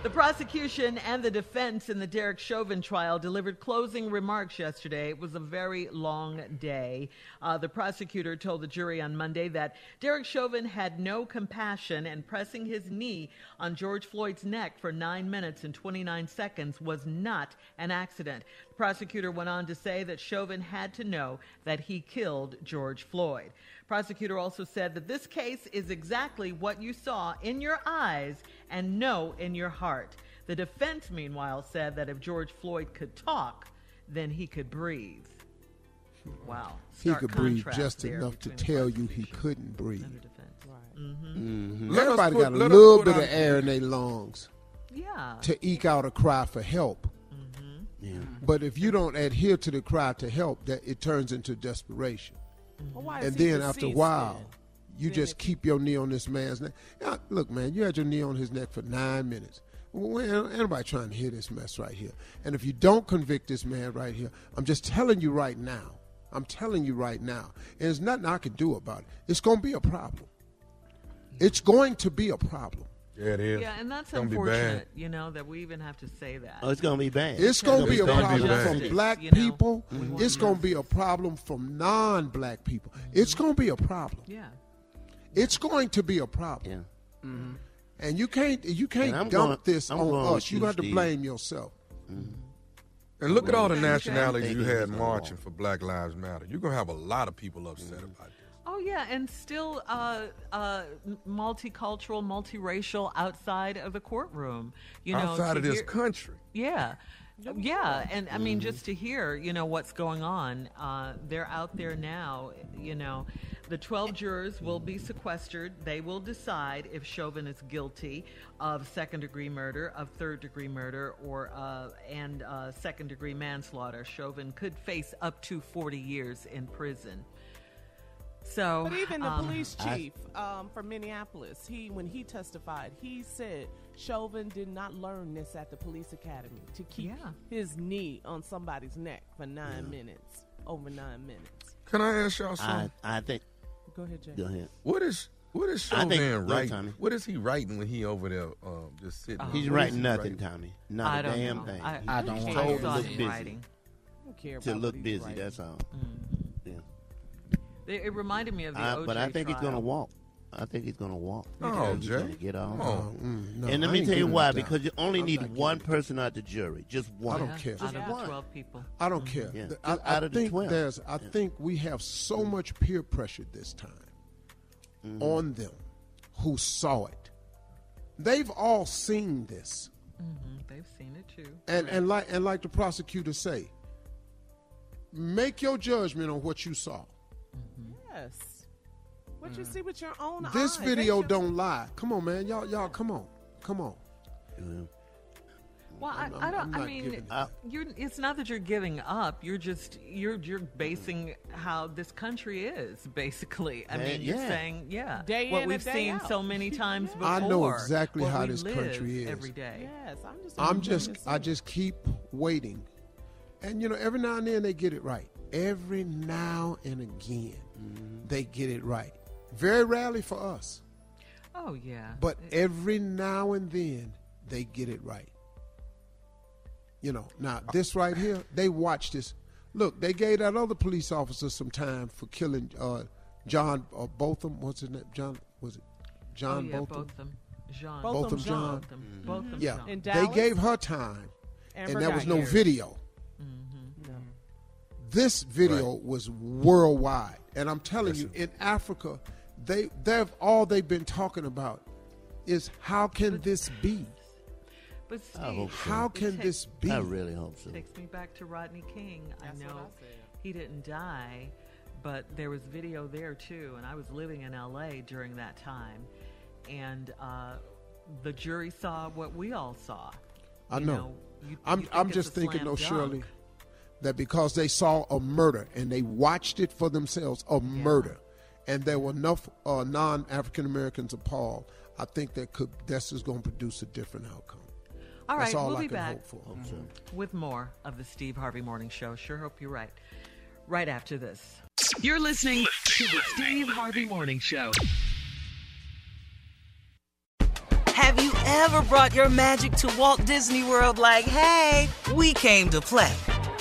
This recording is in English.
The prosecution and the defense in the Derek Chauvin trial delivered closing remarks yesterday. It was a very long day. Uh, the prosecutor told the jury on Monday that Derek Chauvin had no compassion and pressing his knee on George Floyd's neck for 9 minutes and 29 seconds was not an accident. The prosecutor went on to say that Chauvin had to know that he killed George Floyd. Prosecutor also said that this case is exactly what you saw in your eyes and know in your heart. The defense, meanwhile, said that if George Floyd could talk, then he could breathe. Wow. He could breathe just enough to tell you he couldn't breathe. Mm-hmm. Mm-hmm. Everybody got a little bit of air in their lungs Yeah. to eke out a cry for help. Mm-hmm. But if you don't adhere to the cry to help, that it turns into desperation. Well, why is and then after a while, then? You just keep your knee on this man's neck. Now, look, man, you had your knee on his neck for nine minutes. Well, anybody trying to hear this mess right here. And if you don't convict this man right here, I'm just telling you right now. I'm telling you right now. And there's nothing I can do about it. It's going to be a problem. It's going to be a problem. Yeah, it is. Yeah, and that's Gonna be unfortunate, you know, that we even have to say that. Oh, it's gonna be bad. It's going to be a gonna be problem from black You know, people. we want It's going to be a problem from non-black people. It's mm-hmm. going to be a problem. Yeah. It's going to be a problem. Yeah. Mm-hmm. And you can't you can't dump going- this I'm on us. You you, got to blame yourself. And look at all the nationalities you had marching for Black Lives Matter. You're gonna have a lot of people upset about this. Oh yeah, and still uh, uh, multicultural, multiracial outside of the courtroom. You know, Outside of this country. Yeah. Yeah, and I mean, just to hear, you know, what's going on, uh, they're out there now. You know, the 12 jurors will be sequestered. They will decide if Chauvin is guilty of second degree murder, of third degree murder, or uh, and uh, second degree manslaughter. Chauvin could face up to 40 years in prison. So, But even the um, police I- chief um, from Minneapolis, he when he testified, he said Chauvin did not learn this at the police academy to keep Yeah. his knee on somebody's neck for nine minutes, over nine minutes. Can I ask y'all something? I think. Go ahead, Jay. Go ahead. What is what is I think- Chauvin writing? Tommy. What is he writing when he over there um, just sitting? Uh, He's writing he nothing, writing? Tommy. Not I a don't damn know. thing. I, He's don't I want to look busy. writing. I don't care to about look what he's busy. writing. That's all. Yeah. It, it reminded me of the I- OJ but I think he's gonna walk. I think he's gonna walk. Oh, he's Jay. gonna get off. Oh. Mm, no, and let I me tell you why. Because you only I'm need one person out the jury. Just one. I don't care. Out of one. the 12 people. I don't care. Yeah. I, Just I out of the think 12. there's. I Yeah. think we have so much peer pressure this time Mm-hmm. on them who saw it. They've all seen this, hmm They've seen it too. and and like and like the prosecutor say, make your judgment on what you saw. Yes. What you see with your own eyes. This video should- don't lie. Come on, man, y'all, y'all, come on, come on. Yeah. Well, I, I'm- I don't. I'm I not mean, giving it. Uh, you're. It's not that you're giving up. You're just. You're. You're basing how this country is. Basically, I Yeah, mean, you're yeah. saying, yeah, Day what in we've day seen out. so many times before. I know exactly how this country is. every day. Yes, I'm just. I'm just, I just keep waiting, and you know, every now and then they get it right. Every now and again, they get it right. Very rarely for us, Oh yeah. but every now and then they get it right. You know, now this right here, they watched this. Look, they gave that other police officer some time for killing uh, John uh, Botham. What's his name? John was it? John oh, yeah, Botham. Botham. Jean. Botham Botham John. Botham. Botham Yeah, Jean. In they gave her time, Amber and there was no married. video. No. This video was worldwide, and I'm telling you, in Africa, they they've all they've been talking about is how can this be? But I hope Steve, so. How can ta- this be? I really hope so. takes me back to Rodney King. That's I what know I he didn't die, but there was video there too, and I was living in L.A. during that time, and uh, the jury saw what we all saw. I You know. you- I'm you I'm just thinking, slam though, dunk. Shirley, that because they saw a murder and they watched it for themselves, a murder, and there were enough uh, non-African Americans appalled, I think that could this is going to produce a different outcome. All right, all we'll I be can back hope for. with more of the Steve Harvey Morning Show. Sure hope you're right. Right after this. You're listening to the Steve Harvey Morning Show. Have you ever brought your magic to Walt Disney World like, hey, we came to play?